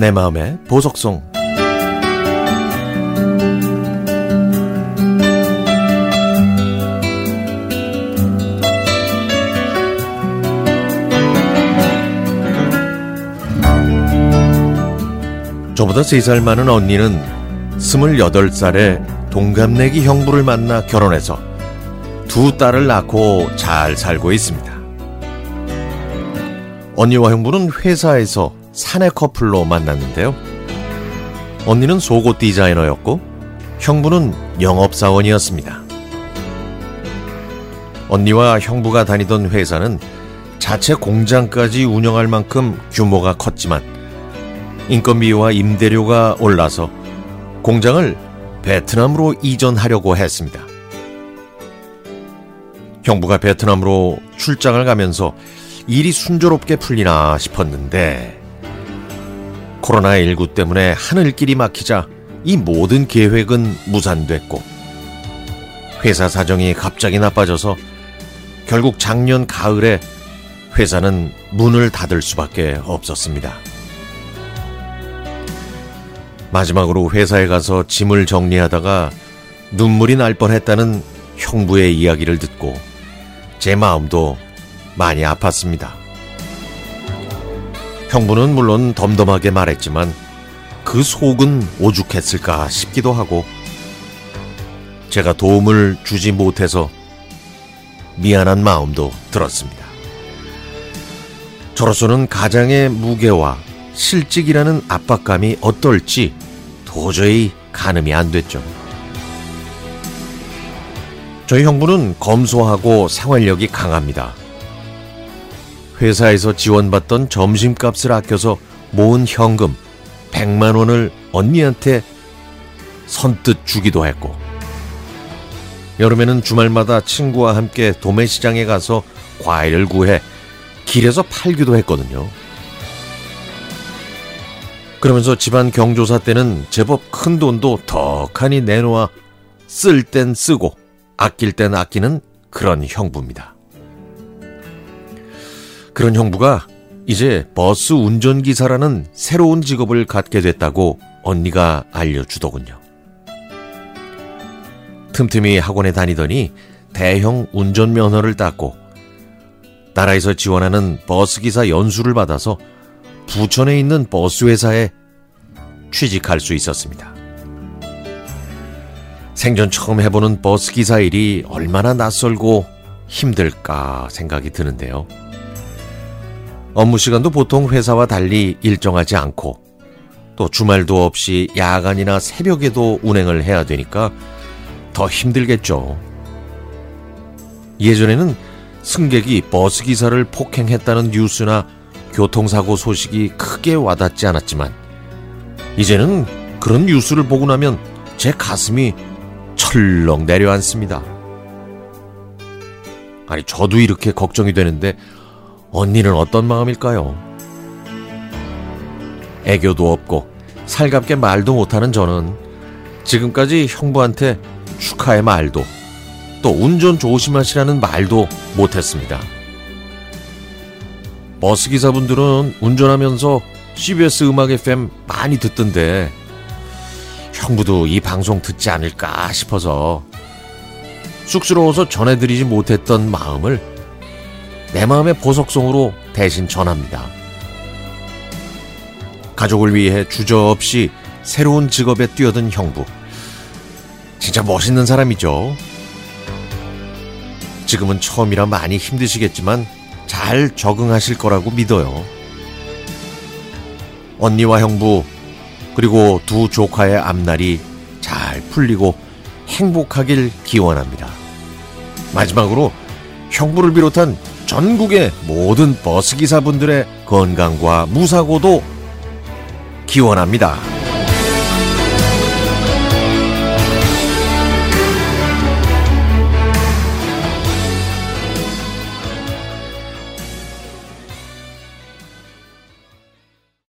내 마음의 보석송 저보다 3살 많은 언니는 28살에 동갑내기 형부를 만나 결혼해서 두 딸을 낳고 잘 살고 있습니다. 언니와 형부는 회사에서 사내 커플로 만났는데요. 언니는 속옷 디자이너였고 형부는 영업사원이었습니다. 언니와 형부가 다니던 회사는 자체 공장까지 운영할 만큼 규모가 컸지만 인건비와 임대료가 올라서 공장을 베트남으로 이전하려고 했습니다. 형부가 베트남으로 출장을 가면서 일이 순조롭게 풀리나 싶었는데 코로나19 때문에 하늘길이 막히자 이 모든 계획은 무산됐고 회사 사정이 갑자기 나빠져서 결국 작년 가을에 회사는 문을 닫을 수밖에 없었습니다. 마지막으로 회사에 가서 짐을 정리하다가 눈물이 날 뻔했다는 형부의 이야기를 듣고 제 마음도 많이 아팠습니다. 형부는 물론 덤덤하게 말했지만 그 속은 오죽했을까 싶기도 하고 제가 도움을 주지 못해서 미안한 마음도 들었습니다. 저로서는 가장의 무게와 실직이라는 압박감이 어떨지 도저히 가늠이 안 됐죠. 저희 형부는 검소하고 생활력이 강합니다. 회사에서 지원받던 점심값을 아껴서 모은 현금 100만 원을 언니한테 선뜻 주기도 했고 여름에는 주말마다 친구와 함께 도매시장에 가서 과일을 구해 길에서 팔기도 했거든요. 그러면서 집안 경조사 때는 제법 큰 돈도 덕하니 내놓아 쓸 땐 쓰고 아낄 땐 아끼는 그런 형부입니다. 그런 형부가 이제 버스 운전기사라는 새로운 직업을 갖게 됐다고 언니가 알려주더군요. 틈틈이 학원에 다니더니 대형 운전면허를 땄고 나라에서 지원하는 버스기사 연수를 받아서 부천에 있는 버스 회사에 취직할 수 있었습니다. 생전 처음 해보는 버스기사 일이 얼마나 낯설고 힘들까 생각이 드는데요. 업무 시간도 보통 회사와 달리 일정하지 않고 또 주말도 없이 야간이나 새벽에도 운행을 해야 되니까 더 힘들겠죠. 예전에는 승객이 버스 기사를 폭행했다는 뉴스나 교통사고 소식이 크게 와닿지 않았지만 이제는 그런 뉴스를 보고 나면 제 가슴이 철렁 내려앉습니다. 아니 저도 이렇게 걱정이 되는데 언니는 어떤 마음일까요? 애교도 없고 살갑게 말도 못하는 저는 지금까지 형부한테 축하의 말도 또 운전 조심하시라는 말도 못했습니다. 버스 기사분들은 운전하면서 CBS 음악 FM 많이 듣던데 형부도 이 방송 듣지 않을까 싶어서 쑥스러워서 전해드리지 못했던 마음을 내 마음의 보석송으로 대신 전합니다. 가족을 위해 주저없이 새로운 직업에 뛰어든 형부. 진짜 멋있는 사람이죠. 지금은 처음이라 많이 힘드시겠지만 잘 적응하실 거라고 믿어요. 언니와 형부, 그리고 두 조카의 앞날이 잘 풀리고 행복하길 기원합니다. 마지막으로 형부를 비롯한 전국의 모든 버스기사분들의 건강과 무사고도 기원합니다.